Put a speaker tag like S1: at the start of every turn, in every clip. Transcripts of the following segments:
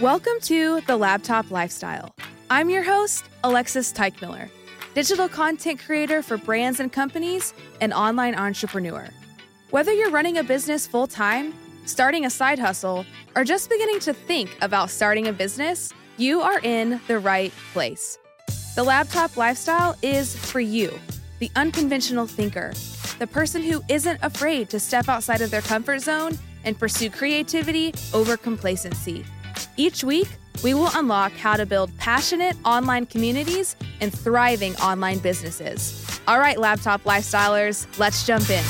S1: Welcome to the Laptop Lifestyle. I'm your host, Alexis Teichmiller, digital content creator for brands and companies and online entrepreneur. Whether you're running a business full time, starting a side hustle, or just beginning to think about starting a business, you are in the right place. The Laptop Lifestyle is for you, the unconventional thinker, the person who isn't afraid to step outside of their comfort zone and pursue creativity over complacency. Each week, we will unlock how to build passionate online communities and thriving online businesses. All right, laptop lifestylers, let's jump in.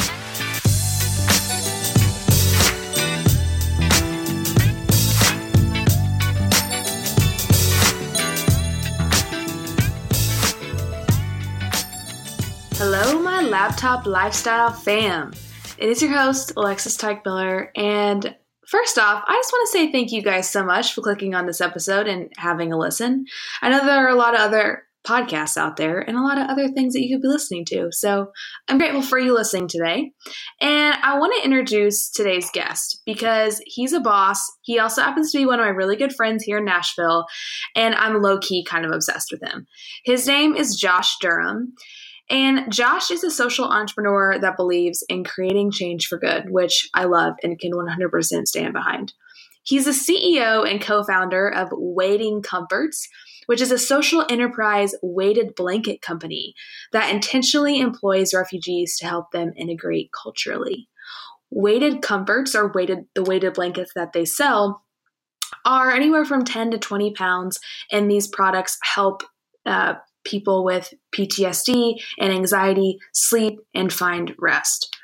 S1: Hello, my laptop lifestyle fam. It is your host, Alexis Teichmiller, and First off, I just want to say thank you guys so much for clicking on this episode and having a listen. I know there are a lot of other podcasts out there and a lot of other things that you could be listening to. So I'm grateful for you listening today. And I want to introduce today's guest because he's a boss. He also happens to be one of my really good friends here in Nashville, and I'm low key kind of obsessed with him. His name is Josh Durham. And Josh is a social entrepreneur that believes in creating change for good, which I love and can 100% stand behind. He's the CEO and co founder of Weighting Comforts, which is a social enterprise weighted blanket company that intentionally employs refugees to help them integrate culturally. Weighted comforts or weighted the weighted blankets that they sell are anywhere from 10 to 20 pounds, and these products help uh, people with PTSD and anxiety sleep and find rest.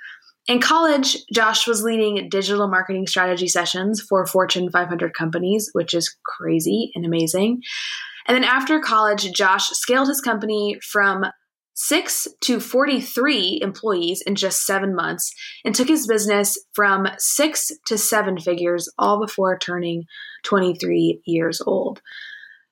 S1: In college, Josh was leading digital marketing strategy sessions for Fortune 500 companies, which is crazy and amazing. And then after college, Josh scaled his company from six to 43 employees in just seven months and took his business from six to seven figures all before turning 23 years old.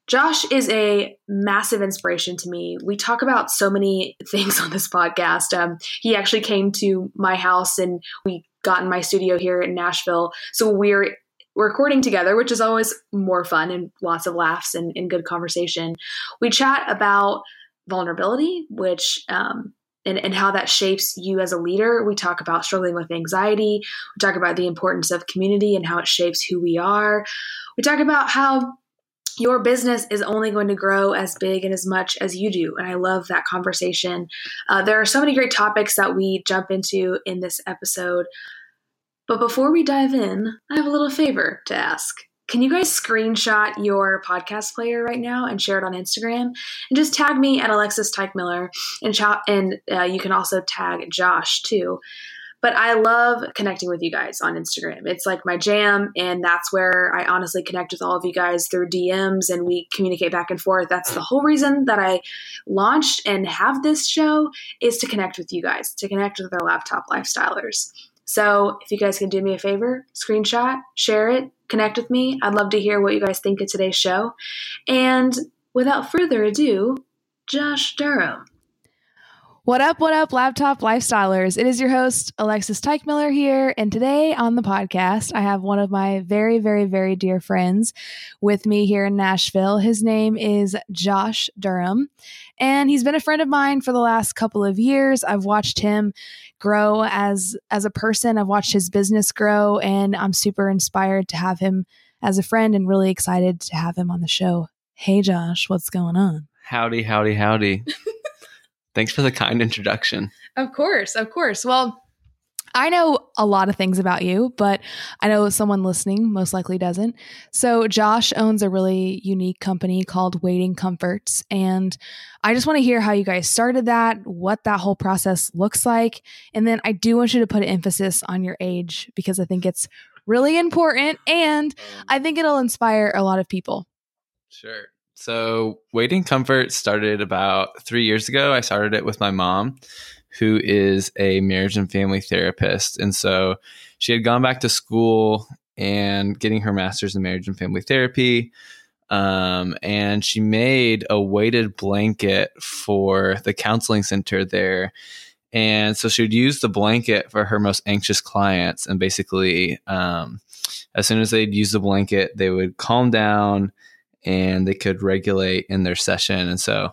S1: Josh is a massive inspiration to me. We talk about so many things on this podcast. Um, he actually came to my house and we got in my studio here in Nashville. So we're recording together, which is always more fun and lots of laughs and, and good conversation. We chat about vulnerability, which um, and, and how that shapes you as a leader. We talk about struggling with anxiety. We talk about the importance of community and how it shapes who we are. We talk about how your business is only going to grow as big and as much as you do. And I love that conversation. Uh, there are so many great topics that we jump into in this episode. But before we dive in, I have a little favor to ask. Can you guys screenshot your podcast player right now and share it on Instagram? And just tag me at Alexis Teichmiller, and, ch- and uh, you can also tag Josh too. But I love connecting with you guys on Instagram. It's like my jam, and that's where I honestly connect with all of you guys through DMs and we communicate back and forth. That's the whole reason that I launched and have this show is to connect with you guys, to connect with our laptop lifestylers. So if you guys can do me a favor, screenshot, share it, connect with me. I'd love to hear what you guys think of today's show. And without further ado, Josh Durham. What up, what up, laptop lifestylers? It is your host, Alexis Teichmiller here. And today on the podcast, I have one of my very, very, very dear friends with me here in Nashville. His name is Josh Durham, and he's been a friend of mine for the last couple of years. I've watched him grow as as a person. I've watched his business grow, and I'm super inspired to have him as a friend and really excited to have him on the show. Hey Josh, what's going on?
S2: Howdy, howdy, howdy. Thanks for the kind introduction.
S1: Of course, of course. Well, I know a lot of things about you, but I know someone listening most likely doesn't. So, Josh owns a really unique company called Weighting Comforts. And I just want to hear how you guys started that, what that whole process looks like. And then I do want you to put an emphasis on your age because I think it's really important and I think it'll inspire a lot of people.
S2: Sure. So, Weighting Comfort started about three years ago. I started it with my mom, who is a marriage and family therapist. And so she had gone back to school and getting her master's in marriage and family therapy. Um, and she made a weighted blanket for the counseling center there. And so she would use the blanket for her most anxious clients. And basically, um, as soon as they'd use the blanket, they would calm down and they could regulate in their session. And so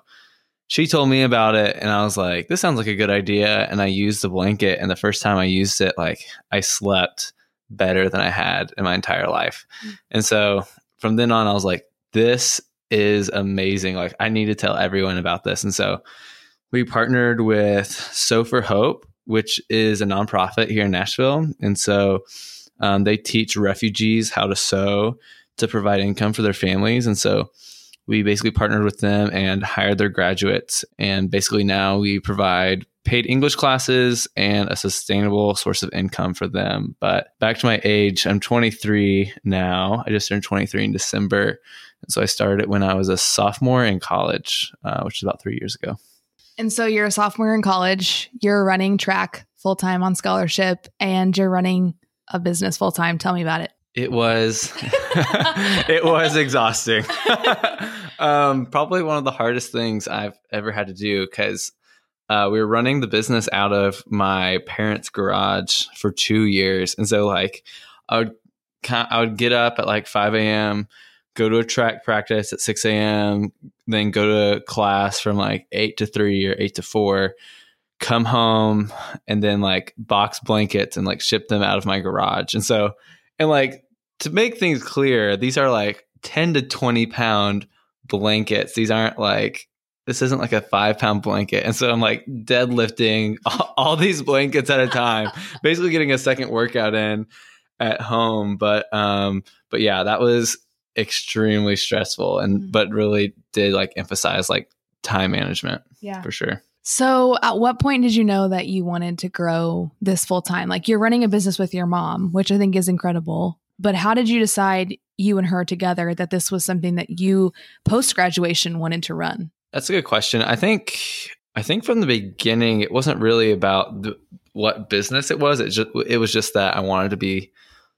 S2: she told me about it and I was like, this sounds like a good idea. And I used the blanket. And the first time I used it, like I slept better than I had in my entire life. Mm. And so from then on, I was like, this is amazing. Like I need to tell everyone about this. And so we partnered with Sew for Hope, which is a nonprofit here in Nashville. And so um, they teach refugees how to sew to provide income for their families. And so we basically partnered with them and hired their graduates. And basically now we provide paid English classes and a sustainable source of income for them. But back to my age, I'm 23 now. I just turned 23 in December. And so I started it when I was a sophomore in college, uh, which is about three years ago.
S1: And so you're a sophomore in college, you're running track full time on scholarship, and you're running a business full time. Tell me about it.
S2: It was it was exhausting. um, probably one of the hardest things I've ever had to do because uh, we were running the business out of my parents' garage for two years, and so like I would I would get up at like five a.m., go to a track practice at six a.m., then go to class from like eight to three or eight to four, come home, and then like box blankets and like ship them out of my garage, and so and like to make things clear, these are like 10 to 20 pound blankets. These aren't like, this isn't like a five pound blanket. And so I'm like deadlifting all, all these blankets at a time, basically getting a second workout in at home. But, um, but yeah, that was extremely stressful and, mm-hmm. but really did like emphasize like time management. Yeah. For sure.
S1: So, at what point did you know that you wanted to grow this full time? Like, you're running a business with your mom, which I think is incredible. But how did you decide you and her together that this was something that you post graduation wanted to run?
S2: That's a good question. I think I think from the beginning it wasn't really about the, what business it was. It just it was just that I wanted to be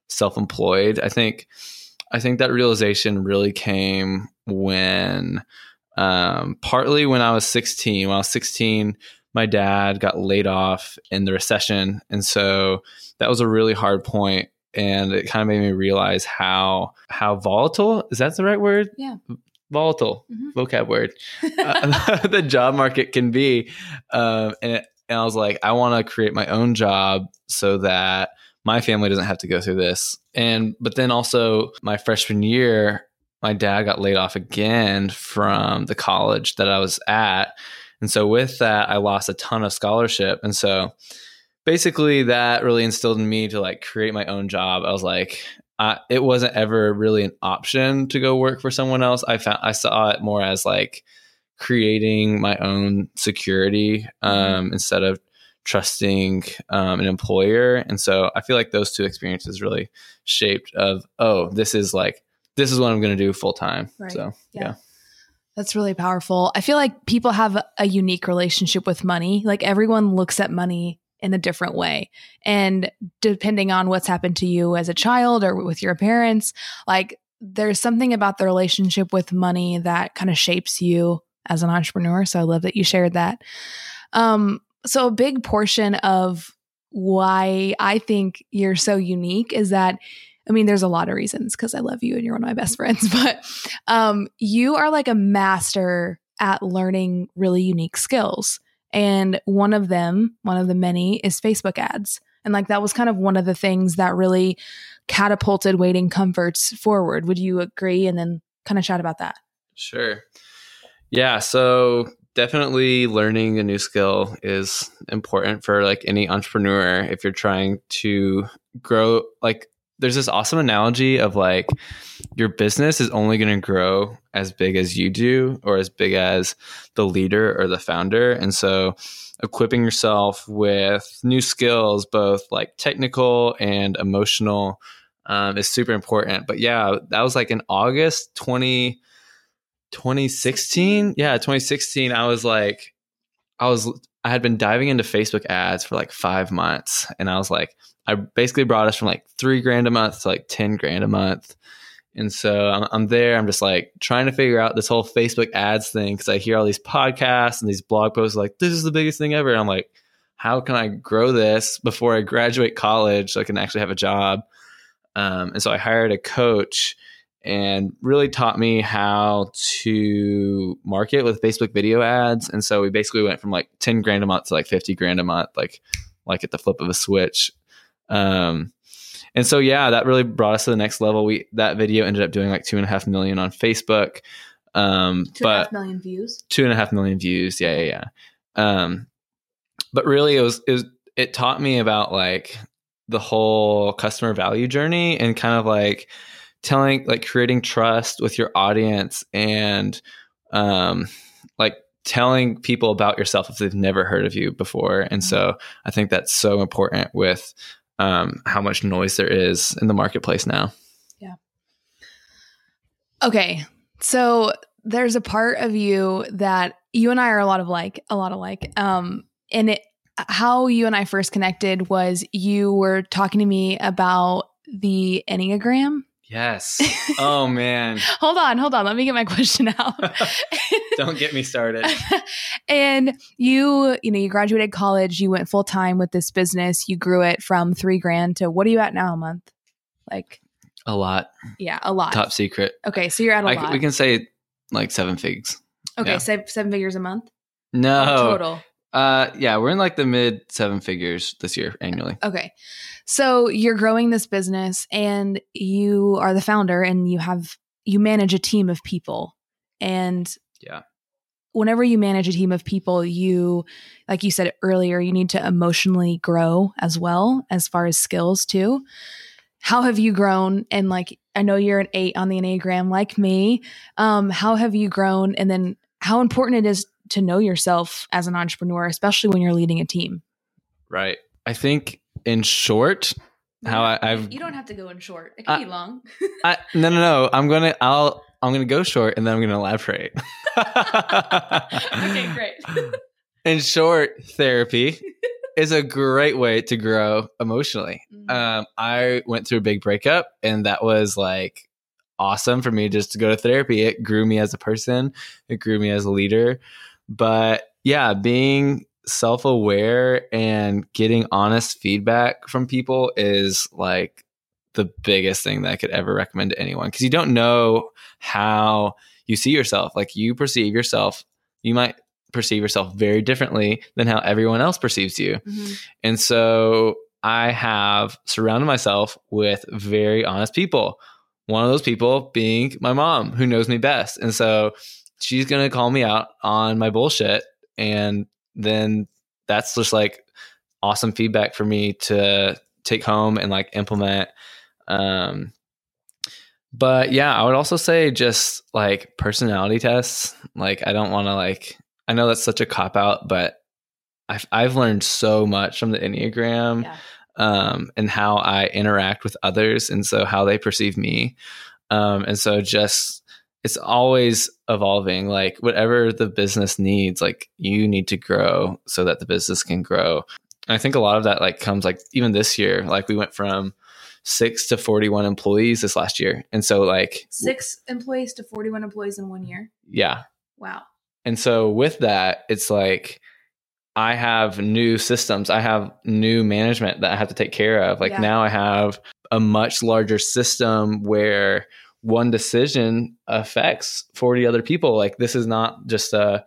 S2: self-employed. I think I think that realization really came when um, partly when I was 16. When I was 16, my dad got laid off in the recession, and so that was a really hard point and it kind of made me realize how how volatile is that the right word?
S1: Yeah,
S2: volatile mm-hmm. vocab word uh, the job market can be, um, and, it, and I was like, I want to create my own job so that my family doesn't have to go through this. And but then also my freshman year, my dad got laid off again from the college that I was at. And so with that, I lost a ton of scholarship. And so basically that really instilled in me to like create my own job. I was like, I, it wasn't ever really an option to go work for someone else. I found I saw it more as like creating my own security mm-hmm. um, instead of trusting um, an employer. And so I feel like those two experiences really shaped of oh, this is like this is what I'm going to do full time. Right. So yeah. yeah.
S1: That's really powerful. I feel like people have a unique relationship with money. Like everyone looks at money in a different way. And depending on what's happened to you as a child or with your parents, like there's something about the relationship with money that kind of shapes you as an entrepreneur. So I love that you shared that. Um, so a big portion of why I think you're so unique is that I mean, there's a lot of reasons because I love you and you're one of my best friends, but um, you are like a master at learning really unique skills. And one of them, one of the many, is Facebook ads. And like that was kind of one of the things that really catapulted weighting comforts forward. Would you agree? And then kind of chat about that.
S2: Sure. Yeah. So definitely learning a new skill is important for like any entrepreneur if you're trying to grow like there's this awesome analogy of like your business is only going to grow as big as you do or as big as the leader or the founder. And so equipping yourself with new skills both like technical and emotional um, is super important. But yeah that was like in august 20 2016 yeah 2016 i was like i was i had been diving into facebook ads for like five months and i was like I basically brought us from like three grand a month to like 10 grand a month. And so I'm, I'm there. I'm just like trying to figure out this whole Facebook ads thing because I hear all these podcasts and these blog posts like, this is the biggest thing ever. And I'm like, how can I grow this before I graduate college so I can actually have a job? Um, and so I hired a coach and really taught me how to market with Facebook video ads. And so we basically went from like 10 grand a month to like 50 grand a month, like, like at the flip of a switch. Um, and so, yeah, that really brought us to the next level. We, that video ended up doing like two and a half million on Facebook. Um,
S3: Two and a
S2: but
S3: half million views.
S2: two and a half million views. Yeah, yeah, yeah. Um, but really, it was it was it taught me about like the whole customer value journey and kind of like telling like creating trust with your audience and um like telling people about yourself if they've never heard of you before and so i think that's so important with um how much noise there is in the marketplace now Yeah.
S1: Okay. So there's a part of you that you and I are a lot of like, a lot of like Um, and it, how you and I first connected was you were talking to me about the Enneagram.
S2: Yes oh man
S1: hold on, hold on. Let me get my question out.
S2: don't get me started
S1: and you, you know, you graduated college, you went full time with this business, you grew it from three grand to what are you at now a month? Like,
S2: a lot
S1: yeah, a lot.
S2: top secret
S1: Okay, so you're at a
S2: I,
S1: lot.
S2: we can say like seven figs.
S1: okay,
S2: yeah.
S1: seven, seven figures a month
S2: No, oh,
S1: total.
S2: Uh, yeah, we're in like the mid seven figures this year annually.
S1: Okay. So you're growing this business and you are the founder and you have you manage a team of people. And
S2: Yeah.
S1: Whenever you manage a team of people, you like you said earlier, you need to emotionally grow as well as far as skills too. How have you grown and like I know you're an 8 on the Enneagram like me. Um how have you grown and then how important it is to know yourself as an entrepreneur, especially when you're leading a team?
S2: Right. I think in short, how I, I've
S1: You don't have to go in short. It
S2: can
S1: can be long.
S2: I, no no no. I'm gonna I'll I'm gonna go short and then I'm gonna elaborate.
S1: okay, great.
S2: In short, therapy is a great way to grow emotionally. um, I went through a big breakup, and that was like awesome for me just to go to therapy. It grew me as a person, it grew me as a leader. But yeah, being self aware and getting honest feedback from people is like the biggest thing that I could ever recommend to anyone because you don't know how you see yourself. Like you perceive yourself, you might perceive yourself very differently than how everyone else perceives you.
S1: Mhm.
S2: And so I have surrounded myself with very honest people. One of those people being my mom, who knows me best. And so she's going to call me out on my bullshit. And then that's just like awesome feedback for me to take home and like implement. Um, but yeah, I would also say just like personality tests. Like, I don't want to like, I know that's such a cop out, but I've, I've learned so much from the Enneagram
S1: Yeah.
S2: um, and how I interact with others, and so how they perceive me. Um, and so just it's always evolving. Like whatever the business needs, like you need to grow so that the business can grow. And I think a lot of that like comes like even this year, like we went from six to forty one employees this last year, and so like
S1: Six employees to 41 employees in one year.
S2: yeah,
S1: Wow.
S2: and so with that, it's like I have new systems, I have new management that I have to take care of. Like
S1: Yeah.
S2: now I have a much larger system where one decision affects 40 other people. Like this is not just a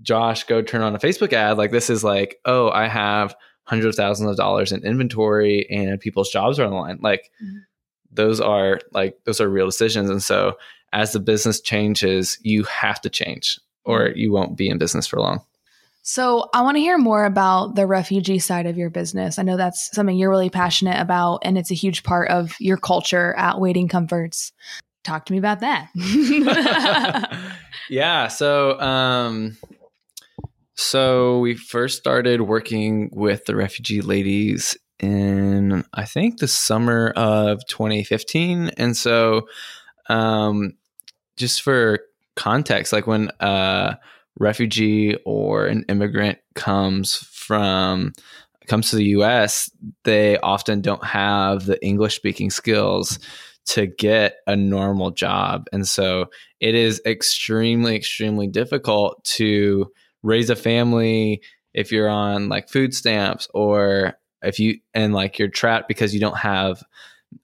S2: Josh go turn on a Facebook ad. Like this is like, oh, I have hundreds of thousands of dollars in inventory and people's jobs are on the line. Like
S1: Mhm.
S2: those are like those are real decisions. And so as the business changes, you have to change or you won't be in business for long.
S1: So I want to hear more about the refugee side of your business. I know that's something you're really passionate about, and it's a huge part of your culture at Weighting Comforts. Talk to me about that.
S2: yeah. So, um, so we first started working with the refugee ladies in I think the summer of 2015, and so, um, just for context, like when a refugee or an immigrant comes from comes to the US, they often don't have the English speaking skills to get a normal job. And so it is extremely, extremely difficult to raise a family if you're on like food stamps or if you and like you're trapped because you don't have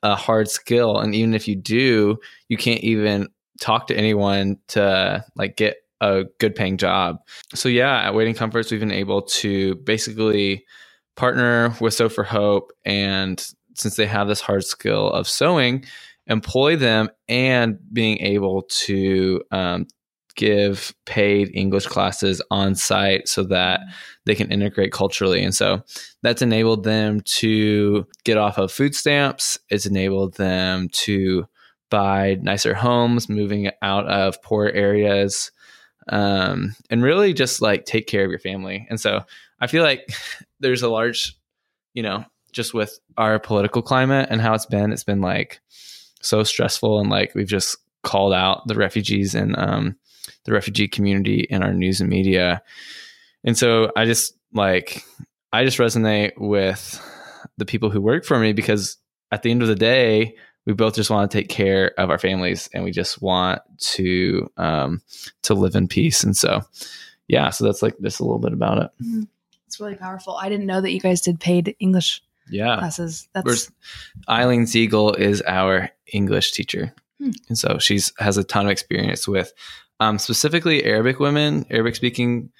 S2: a hard skill and even if you do you can't even talk to anyone to like get a good paying job so yeah at weighting comforts we've been able to basically partner with sew for hope and since they have this hard skill of sewing employ them and being able to um, give paid English classes on site so that they can integrate culturally. And so that's enabled them to get off of food stamps. It's enabled them to buy nicer homes, moving out of poor areas, um, and really just like take care of your family. And so I feel like there's a large, you know, just with our political climate and how it's been, it's been like so stressful and like we've just called out the refugees and um, the refugee community in our news and media. And so I just like, I just resonate with the people who work for me because at the end of the day, we both just want to take care of our families and we just want to um, to live in peace. And so, yeah, so that's like just a little bit about it.
S1: Mm-hmm. It's really powerful. I didn't know that you guys did paid English
S2: yeah
S1: classes. That's
S2: Whereas Eileen Siegel is our English teacher,
S1: Hmm.
S2: and so she's has a ton of experience with um, specifically Arabic women, Arabic speaking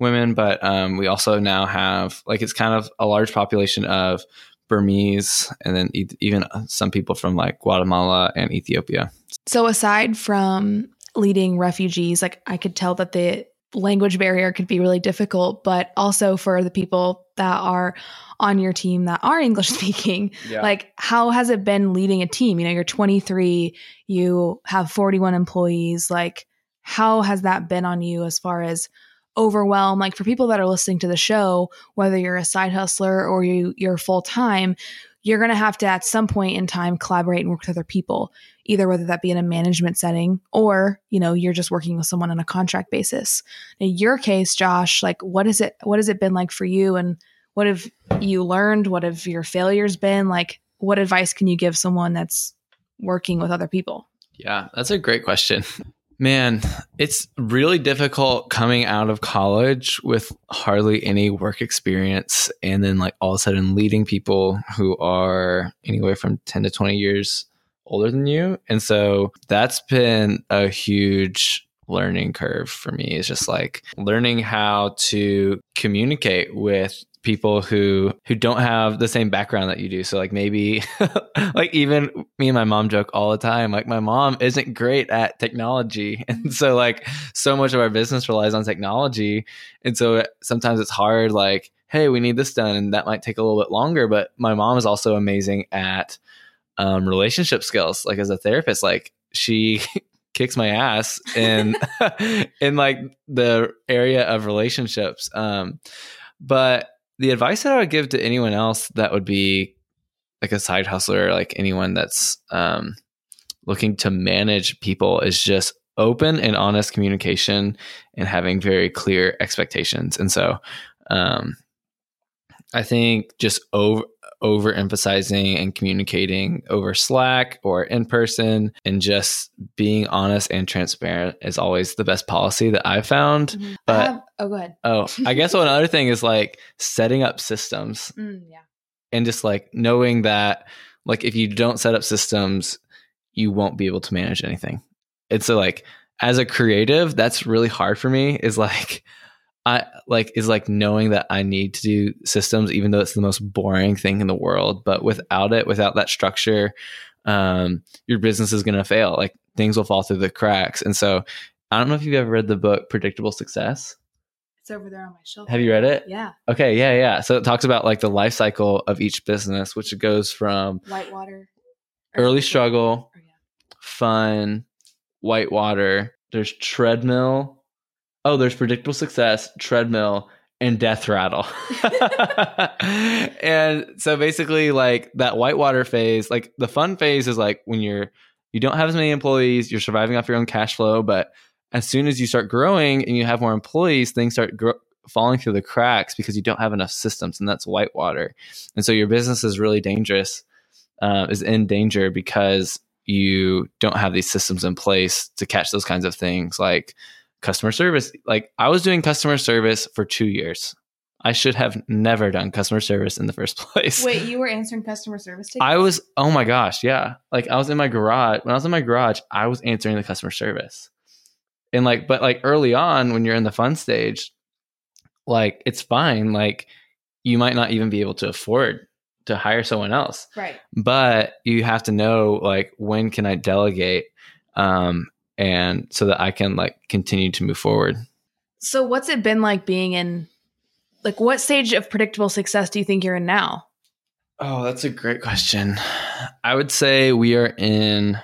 S2: women, but um, we also now have like it's kind of a large population of Burmese, and then e- even uh, some people from like Guatemala and Ethiopia.
S1: So aside from leading refugees, like I could tell that the language barrier could be really difficult, but also for the people that are on your team that are English speaking,
S2: Yeah.
S1: like how has it been leading a team? You know, you're 23, you have 41 employees, like how has that been on you as far as overwhelm like for people that are listening to the show whether you're a side hustler or you you're full time you're going to have to at some point in time collaborate and work with other people either whether that be in a management setting or you know you're just working with someone on a contract basis. In your case josh like what is it what has it been like for you and what have you learned? What have your failures been? Like what advice can you give someone that's working with other people?
S2: Yeah, that's a great question. Man, it's really difficult coming out of college with hardly any work experience and then like all of a sudden leading people who are anywhere from 10 to 20 years older than you. And so that's been a huge learning curve for me is just like learning how to communicate with people who who don't have the same background that you do. So like maybe like even me and my mom joke all the time like my mom isn't great at technology. And so like so much of our business relies on technology. And so sometimes it's hard like hey we need this done and that might take a little bit longer but my mom is also amazing at um, relationship skills. Like as a therapist like she kicks my ass in in like the area of relationships. Um but the advice that I would give to anyone else that would be like a side hustler, like anyone that's um, looking to manage people, is just open and honest communication and having very clear expectations. And so, um, I think just over overemphasizing and communicating over Slack or in person and just being honest and transparent is always the best policy that I've found. But
S1: I have, oh go ahead
S2: Oh, I guess one other thing is like setting up systems
S1: mm, yeah
S2: and just like knowing that like if you don't set up systems, you won't be able to manage anything. It's so like as a creative, that's really hard for me is like I like is like knowing that I need to do systems even though it's the most boring thing in the world, but without it, without that structure, um your business is going to fail. Like things will fall through the cracks. And so I don't know if you've ever read the book Predictable Success.
S1: it's over there on my shelf
S2: Have you read it?
S1: yeah
S2: Okay, yeah, yeah. So it talks about like the life cycle of each business, which goes from
S1: whitewater
S2: early struggle,
S1: Oh, yeah.
S2: fun, whitewater. There's treadmill. Oh, there's predictable success, treadmill, and death rattle. and so basically, like that whitewater phase, like the fun phase is like when you're you don't have as many employees, you're surviving off your own cash flow, but as soon as you start growing and you have more employees, things start gro- falling through the cracks because you don't have enough systems, and that's whitewater. And so your business is really dangerous, uh, is in danger because you don't have these systems in place to catch those kinds of things like customer service. Like I was doing customer service for two years. I should have never done customer service in the first place.
S1: Wait, you were answering customer service tickets?
S2: I was, oh my gosh, yeah. Like I was in my garage. When I was in my garage, I was answering the customer service. And like, but like early on, when you're in the fun stage, like it's fine. Like you might not even be able to afford to hire someone else.
S1: Right.
S2: But you have to know like when can I delegate um and so that I can like continue to move forward.
S1: So what's it been like being in like what stage of predictable success do you think you're in now?
S2: Oh, that's a great question. I would say we are in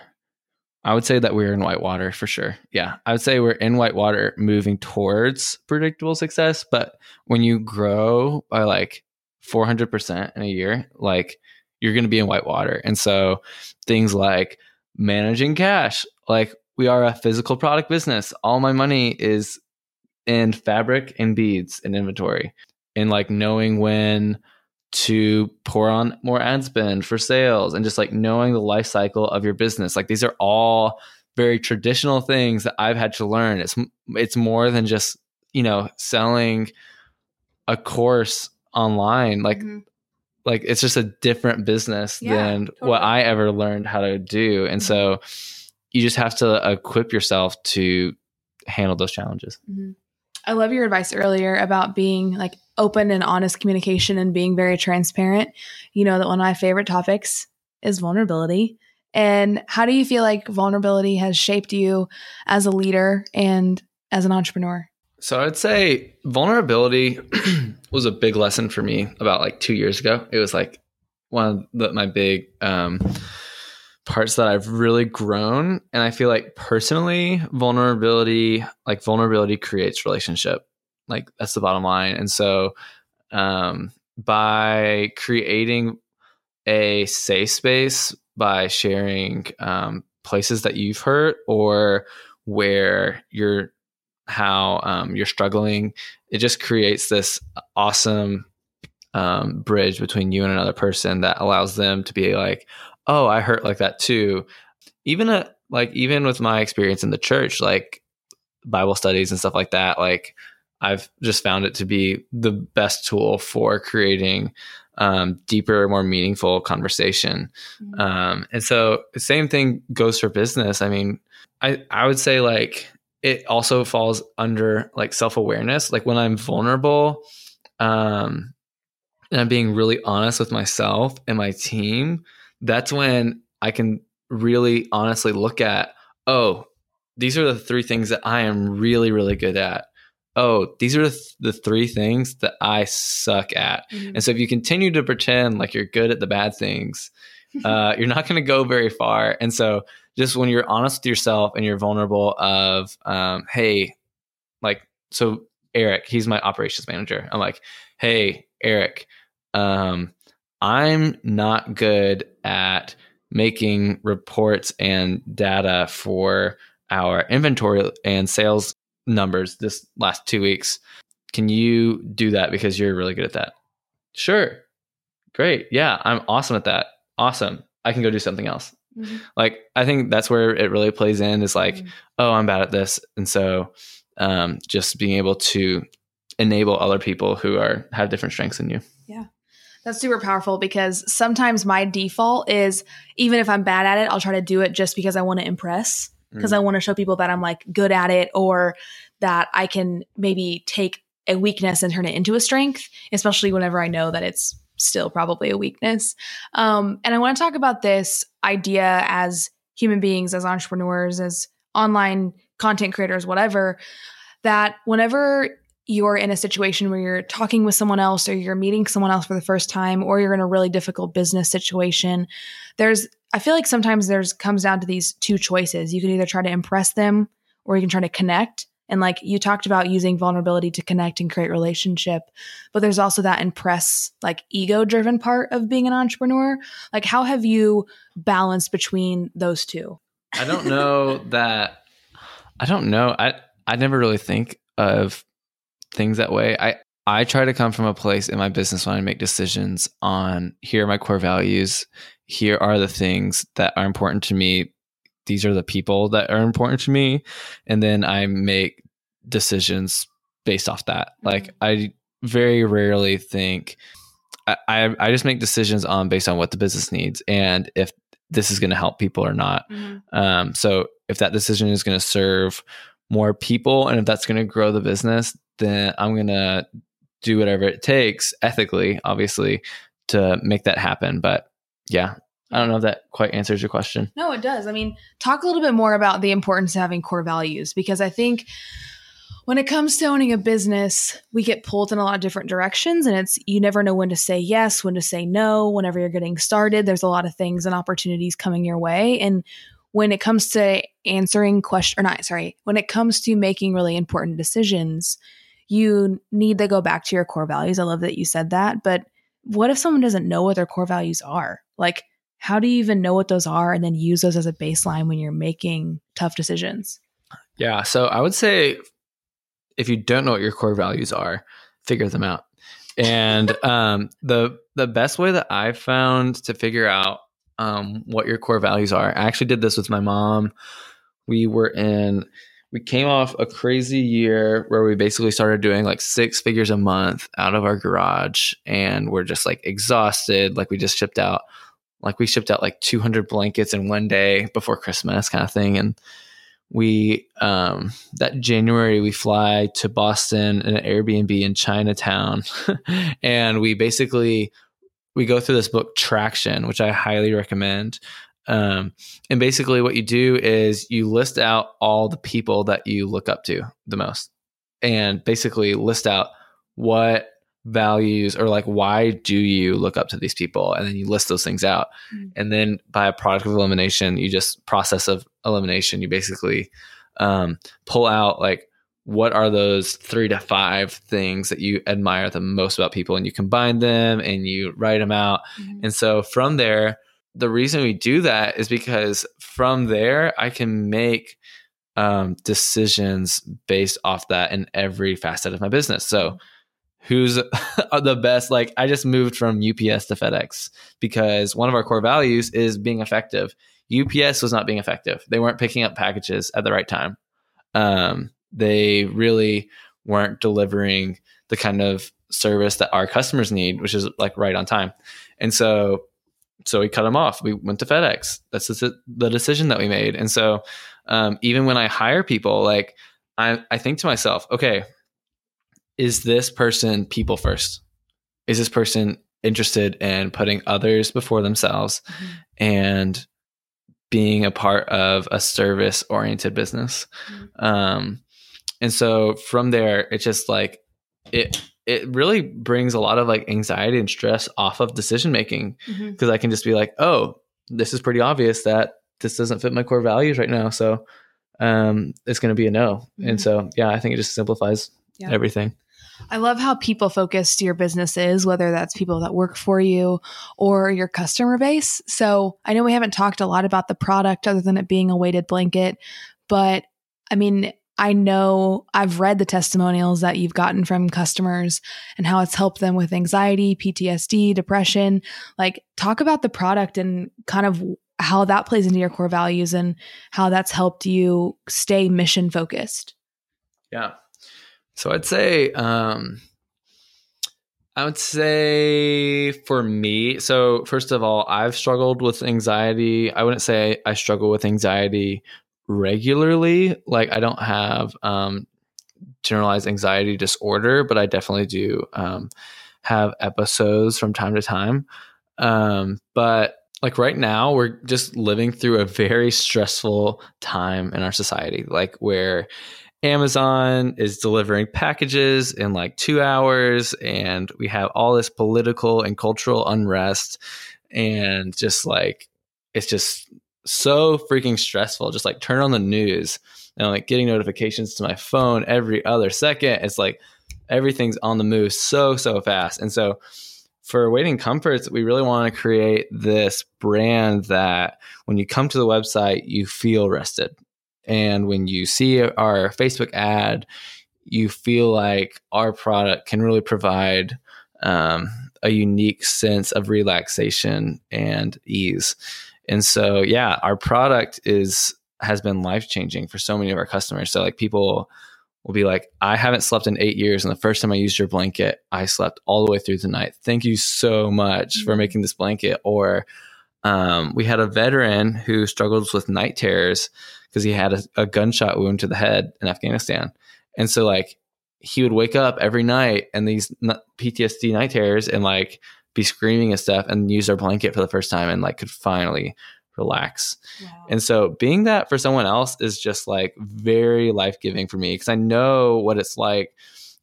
S2: I would say that we're in whitewater for sure. Yeah. I would say we're in whitewater moving towards predictable success, but when you grow by like 400% in a year, like you're going to be in whitewater. And so things like managing cash, like we are a physical product business. All my money is in fabric and beads and inventory and like knowing when to pour on more ad spend for sales and just like knowing the life cycle of your business. Like these are all very traditional things that I've had to learn. It's it's more than just, you know, selling a course online. Like mm-hmm. like it's just a different business yeah, than totally. what I ever learned how to do. And mm-hmm. so you just have to equip yourself to handle those challenges.
S1: Mm-hmm. I love your advice earlier about being like open and honest communication and being very transparent. You know that one of my favorite topics is vulnerability. And how do you feel like vulnerability has shaped you as a leader and as an entrepreneur?
S2: So I'd say vulnerability was a big lesson for me about like two years ago. It was like one of the, my big um, parts that I've really grown. And I feel like personally, vulnerability, like vulnerability creates relationship. Like that's the bottom line. And so um, by creating a safe space, by sharing um, places that you've hurt or where you're how um, you're struggling, it just creates this awesome um, bridge between you and another person that allows them to be like, oh, I hurt like that too. Even a, like even with my experience in the church, like Bible studies and stuff like that, like I've just found it to be the best tool for creating um, deeper, more meaningful conversation. Mm-hmm. Um, and so the same thing goes for business. I mean, I, I would say like it also falls under like self-awareness. Like when I'm vulnerable, um, and I'm being really honest with myself and my team, that's when I can really honestly look at, oh, these are the three things that I am really, really good at. Oh, these are the three things that I suck at. Mm-hmm. And so if you continue to pretend like you're good at the bad things, uh, you're not going to go very far. And so just when you're honest with yourself and you're vulnerable of, um, hey, like, so Eric, he's my operations manager. I'm like, hey, Eric, um, I'm not good at making reports and data for our inventory and sales numbers this last two weeks. Can you do that because you're really good at that? Sure. Great. Yeah, I'm awesome at that. Awesome. I can go do something else. Mm-hmm. Like, I think that's where it really plays in is like, mm-hmm. oh, I'm bad at this. And so um, just being able to enable other people who are have different strengths than you.
S1: Yeah. That's super powerful because sometimes my default is even if I'm bad at it, I'll try to do it just because I want to impress, because mm. I want to show people that I'm like good at it or that I can maybe take a weakness and turn it into a strength, especially whenever I know that it's still probably a weakness. Um, and I want to talk about this idea as human beings, as entrepreneurs, as online content creators, whatever, that whenever you're in a situation where you're talking with someone else or you're meeting someone else for the first time or you're in a really difficult business situation there's i feel like sometimes there's comes down to these two choices. You can either try to impress them or you can try to connect. And like you talked about using vulnerability to connect and create relationship but there's also that impress like ego driven part of being an entrepreneur. Like how have you balanced between those two?
S2: I don't know that i don't know. I i never really think of things that way. I I try to come from a place in my business when I make decisions on here are my core values. Here are the things that are important to me. These are the people that are important to me. And then I make decisions based off that. Mm-hmm. Like I very rarely think I, I, I just make decisions on based on what the business needs and if this is going to help people or not.
S1: Mm-hmm.
S2: Um, so if that decision is going to serve more people and if that's going to grow the business, then I'm going to do whatever it takes ethically, obviously, to make that happen. But yeah, I don't know if that quite answers your question.
S1: No, it does. I mean, talk a little bit more about the importance of having core values because I think when it comes to owning a business, we get pulled in a lot of different directions and it's you never know when to say yes, when to say no, whenever you're getting started. There's a lot of things and opportunities coming your way and when it comes to answering question or not, sorry, when it comes to making really important decisions, you need to go back to your core values. I love that you said that, but what if someone doesn't know what their core values are? Like how do you even know what those are and then use those as a baseline when you're making tough decisions?
S2: Yeah. So I would say if you don't know what your core values are, figure them out. And um, the the best way that I've found to figure out um, what your core values are, I actually did this with my mom. We were in we came off a crazy year where we basically started doing like six figures a month out of our garage and we're just like exhausted. Like we just shipped out like we shipped out like 200 blankets in one day before christmas kind of thing. And we um that january we fly to boston in an airbnb in chinatown. And we basically we go through this book traction which i highly recommend um, and basically, what you do is you list out all the people that you look up to the most, and basically list out what values or like why do you look up to these people, and then you list those things out. Mm-hmm. And then by a product of elimination, you just process of elimination. You basically um, pull out like what are those three to five things that you admire the most about people, and you combine them and you write them out. Mm-hmm. And so from there the reason we do that is because from there I can make um, decisions based off that in every facet of my business. So, who's the best? Like, I just moved from UPS to FedEx because one of our core values is being effective. UPS was not being effective. They weren't picking up packages at the right time. Um, they really weren't delivering the kind of service that our customers need, which is like right on time. And so so we cut them off. We went to FedEx. That's the decision that we made. And so um, even when I hire people, like I, I think to myself, okay, is this person people first? Is this person interested in putting others before themselves mm-hmm. and being a part of a service oriented business? Mm-hmm. Um, and so from there, it's just like it it really brings a lot of like anxiety and stress off of decision making because mm-hmm. I can just be like, oh, this is pretty obvious that this doesn't fit my core values right now. So um, it's going to be a no. Mm-hmm. And so, yeah, I think it just simplifies yeah. everything.
S1: I love how people focused your business is, whether that's people that work for you or your customer base. So I know we haven't talked a lot about the product other than it being a weighted blanket, but I mean, I know I've read the testimonials that you've gotten from customers and how it's helped them with anxiety, PTSD, depression. Like, talk about the product and kind of how that plays into your core values and how that's helped you stay mission focused.
S2: Yeah. So I'd say, um, I would say for me, so first of all, I've struggled with anxiety. I wouldn't say I struggle with anxiety regularly. Like I don't have um, generalized anxiety disorder, but I definitely do um, have episodes from time to time. Um, but like right now, we're just living through a very stressful time in our society, like where Amazon is delivering packages in like two hours, and we have all this political and cultural unrest, and just like it's just so freaking stressful. Just like turn on the news and like getting notifications to my phone every other second. It's like everything's on the move so, so fast. And so for Weighting Comforts, we really want to create this brand that when you come to the website, you feel rested. And when you see our Facebook ad, you feel like our product can really provide um, a unique sense of relaxation and ease. And so, yeah, our product is has been life changing for so many of our customers. So, like people will be like, I haven't slept in eight years. And the first time I used your blanket, I slept all the way through the night. Thank you so much mm-hmm. for making this blanket. Or um, we had a veteran who struggles with night terrors because he had a, a gunshot wound to the head in Afghanistan. And so, like, he would wake up every night and these PTSD night terrors and like be screaming and stuff and use our blanket for the first time and like could finally relax. Wow. And so being that for someone else is just like very life-giving for me because I know what it's like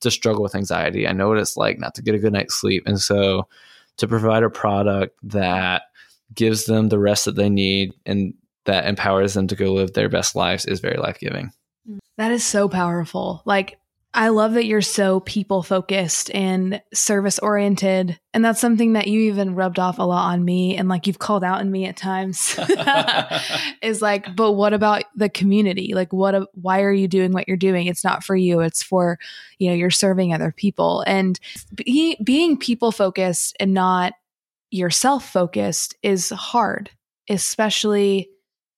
S2: to struggle with anxiety. I know what it's like not to get a good night's sleep. And so to provide a product that gives them the rest that they need and that empowers them to go live their best lives is very life-giving.
S1: That is so powerful. Like I love that you're so people focused and service oriented. And that's something that you even rubbed off a lot on me and like you've called out in me at times is like, but what about the community? Like, what, why are you doing what you're doing? It's not for you. It's for, you know, you're serving other people and be, being people focused and not yourself focused is hard, especially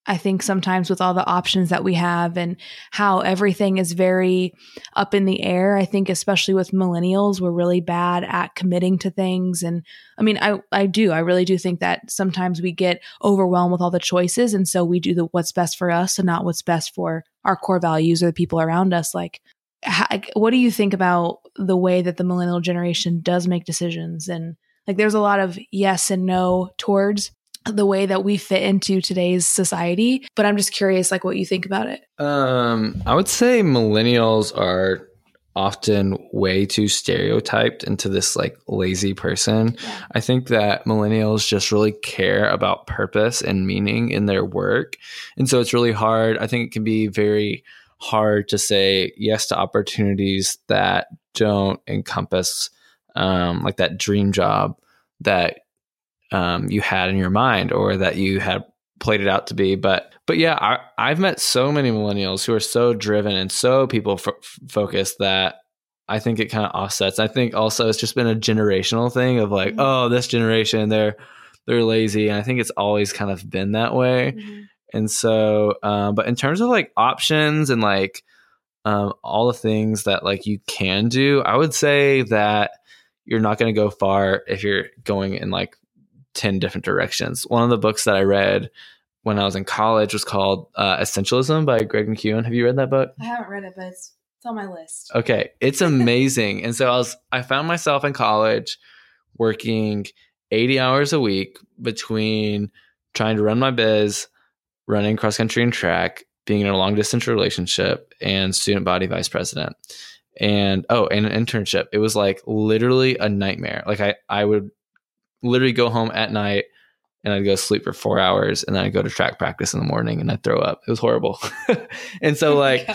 S1: I think sometimes with all the options that we have and how everything is very up in the air, I think especially with millennials, we're really bad at committing to things. And I mean, I, I do, I really do think that sometimes we get overwhelmed with all the choices. And so we do the what's best for us and not what's best for our core values or the people around us. Like, how, what do you think about the way that the millennial generation does make decisions? And like, there's a lot of yes and no towards the way that we fit into today's society. But I'm just curious, like, what you think about it.
S2: Um, I would say millennials are often way too stereotyped into this like lazy person. Yeah. I think that millennials just really care about purpose and meaning in their work. And so it's really hard. I think it can be very hard to say yes to opportunities that don't encompass um, like that dream job that um, you had in your mind or that you had played it out to be. But but yeah, I, have met so many millennials who are so driven and so people f- focused that I think it kind of offsets. I think also it's just been a generational thing of like, mm-hmm. oh, this generation they're they're lazy, and I think it's always kind of been that way. Mm-hmm. And so, um, but in terms of like options and like um, all the things that like you can do, I would say that you're not going to go far if you're going in like 10 different directions. One of the books that I read when I was in college was called uh, Essentialism by Greg McKeown. Have you read that book?
S1: I haven't read it, but it's, it's on my list.
S2: Okay. It's amazing. and so I was, I found myself in college working 80 hours a week between trying to run my biz, running cross country and track, being in a long distance relationship, and student body vice president. And oh, and an internship. It was like literally a nightmare. Like I, I would literally go home at night and I'd go sleep for four hours and then I'd go to track practice in the morning and I'd throw up. It was horrible. and so oh like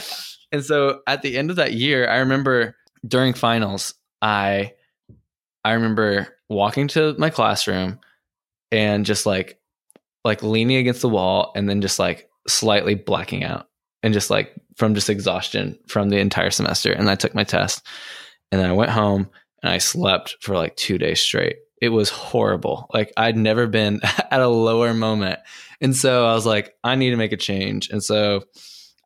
S2: and so at the end of that year, I remember during finals, I I remember walking to my classroom and just like like leaning against the wall and then just like slightly blacking out and just like from just exhaustion from the entire semester. And I took my test and then I went home and I slept for like two days straight it was horrible. Like I'd never been at a lower moment. And so I was like, I need to make a change. And so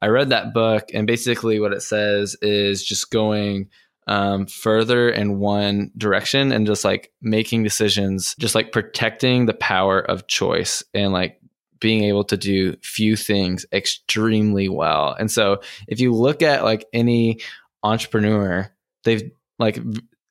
S2: I read that book, and basically what it says is just going um, further in one direction and just like making decisions, just like protecting the power of choice and like being able to do few things extremely well. And so if you look at like any entrepreneur, they've like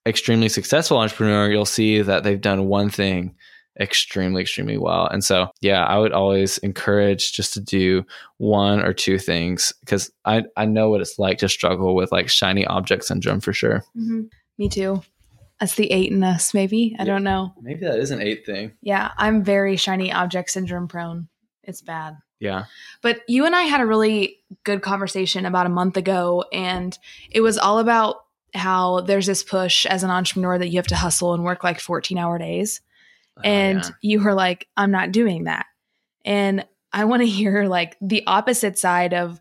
S2: extremely successful entrepreneur, you'll see that they've done one thing extremely, extremely well. And so, yeah, I would always encourage just to do one or two things because I, I know what it's like to struggle with like shiny object syndrome for sure.
S1: Mm-hmm. Me too. That's the eight in us, maybe. I yeah, don't know.
S2: Maybe that is an eight thing.
S1: Yeah, I'm very shiny object syndrome prone. It's bad.
S2: Yeah.
S1: But you and I had a really good conversation about a month ago, and it was all about how there's this push as an entrepreneur that you have to hustle and work like 14 hour days. Oh, and yeah. you were like, I'm not doing that. And I want to hear like the opposite side of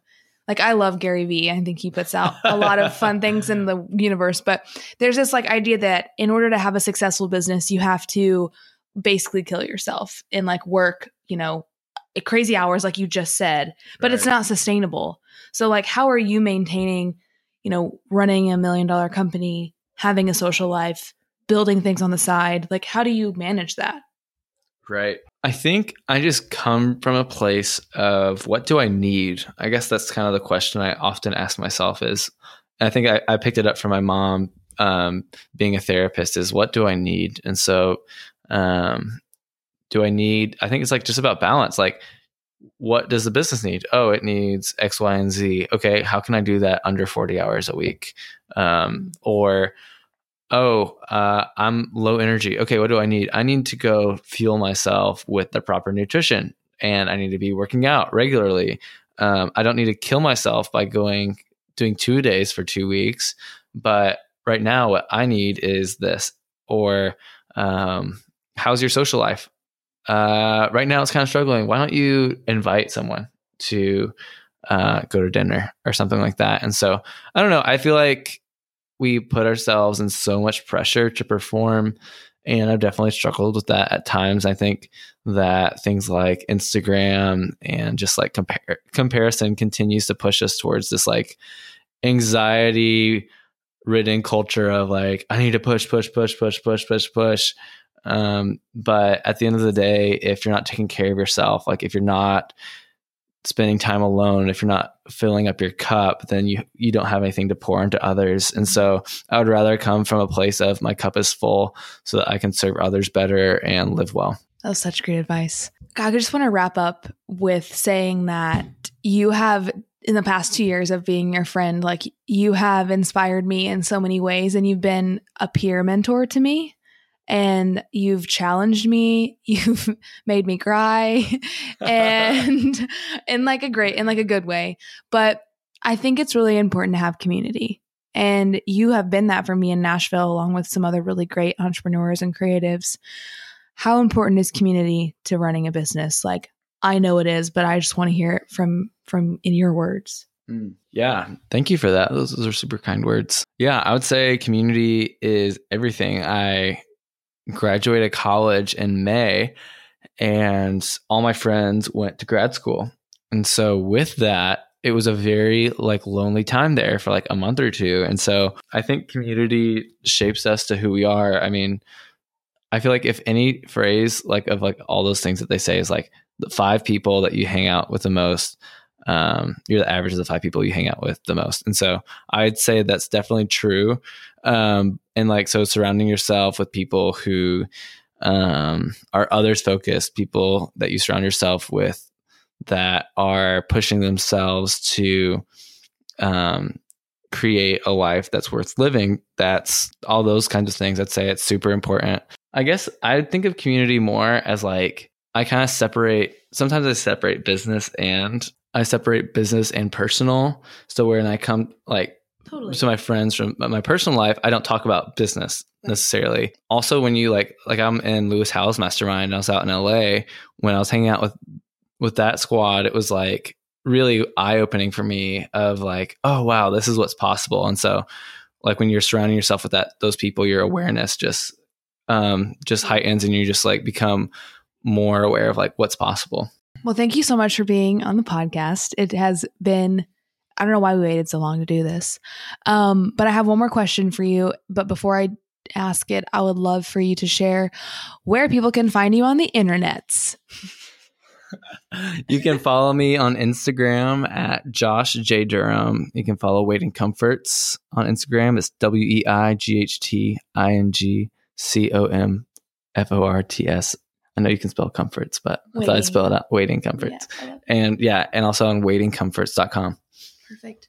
S1: like I love Gary Vee. I think he puts out a lot of fun things in the universe, but there's this like idea that in order to have a successful business, you have to basically kill yourself and like work, you know, crazy hours like you just said, but right. it's not sustainable. So like how are you maintaining you know, running a million dollar company, having a social life, building things on the side. Like, how do you manage that?
S2: Right. I think I just come from a place of what do I need? I guess that's kind of the question I often ask myself is I think I, I picked it up from my mom um, being a therapist is what do I need? And so um, do I need, I think it's like just about balance. Like, what does the business need? Oh, it needs X, Y, and Z. Okay, how can I do that under 40 hours a week? Um, or, oh, uh, I'm low energy. Okay, what do I need? I need to go fuel myself with the proper nutrition and I need to be working out regularly. Um, I don't need to kill myself by going doing two days for two weeks, but right now what I need is this. Or, um, how's your social life? Uh, right now it's kind of struggling. Why don't you invite someone to uh, go to dinner or something like that? And so I don't know. I feel like we put ourselves in so much pressure to perform. And I've definitely struggled with that at times. I think that things like Instagram and just like compare, comparison continues to push us towards this like anxiety ridden culture of like, I need to push, push, push, push, push, push, push. Um, but at the end of the day, if you're not taking care of yourself, like if you're not spending time alone, if you're not filling up your cup, then you you don't have anything to pour into others. And so I would rather come from a place of my cup is full so that I can serve others better and live well.
S1: That was such great advice. I just want to wrap up with saying that you have in the past two years of being your friend, like you have inspired me in so many ways and you've been a peer mentor to me and you've challenged me you've made me cry and in like a great in like a good way but i think it's really important to have community and you have been that for me in nashville along with some other really great entrepreneurs and creatives how important is community to running a business like i know it is but i just want to hear it from from in your words
S2: mm, yeah, thank you for that. Those, those, are super kind words. Yeah, I would say community is everything. I graduated college in May and all my friends went to grad school. And so with that, it was a very like lonely time there for like a month or two. And so I think community shapes us to who we are. I mean, I feel like if any phrase like of like all those things that they say is like the five people that you hang out with the most, um, you're the average of the five people you hang out with the most. And so I'd say that's definitely true. Um, and like, so surrounding yourself with people who um, are others focused, people that you surround yourself with that are pushing themselves to um, create a life that's worth living. That's all those kinds of things. I'd say it's super important. I guess I think of community more as like, I kind of separate, sometimes I separate business and I separate business and personal. So when I come like totally. to my friends from my personal life, I don't talk about business necessarily. Also, when you like like I'm in Lewis Howes Mastermind, I was out in LA when I was hanging out with with that squad. It was like really eye opening for me of like, oh wow, this is what's possible. And so, like when you're surrounding yourself with that those people, your awareness just um just heightens, and you just like become more aware of like what's possible.
S1: Well, thank you so much for being on the podcast. It has been, I don't know why we waited so long to do this. Um, but I have one more question for you. But before I ask it, I would love for you to share where people can find you on the internets.
S2: you can follow me on Instagram at Josh J. Durham. You can follow Weighting Comforts on Instagram. It's W E I G H T I N G C O M F O R T S I know you can spell comforts, but weighting. I thought I'd spell it out weighting comforts. Yeah, and yeah, and also on weightingcomforts.com.
S1: Perfect.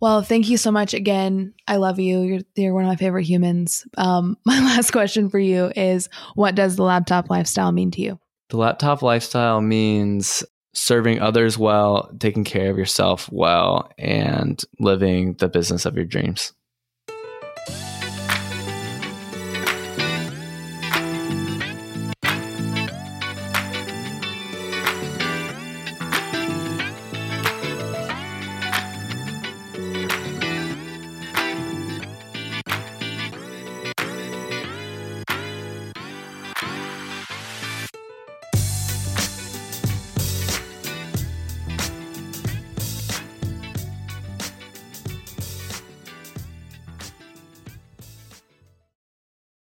S1: Well, thank you so much again. I love you. You're, you're one of my favorite humans. Um, my last question for you is what does the laptop lifestyle mean to you?
S2: The laptop lifestyle means serving others well, taking care of yourself well, and living the business of your dreams.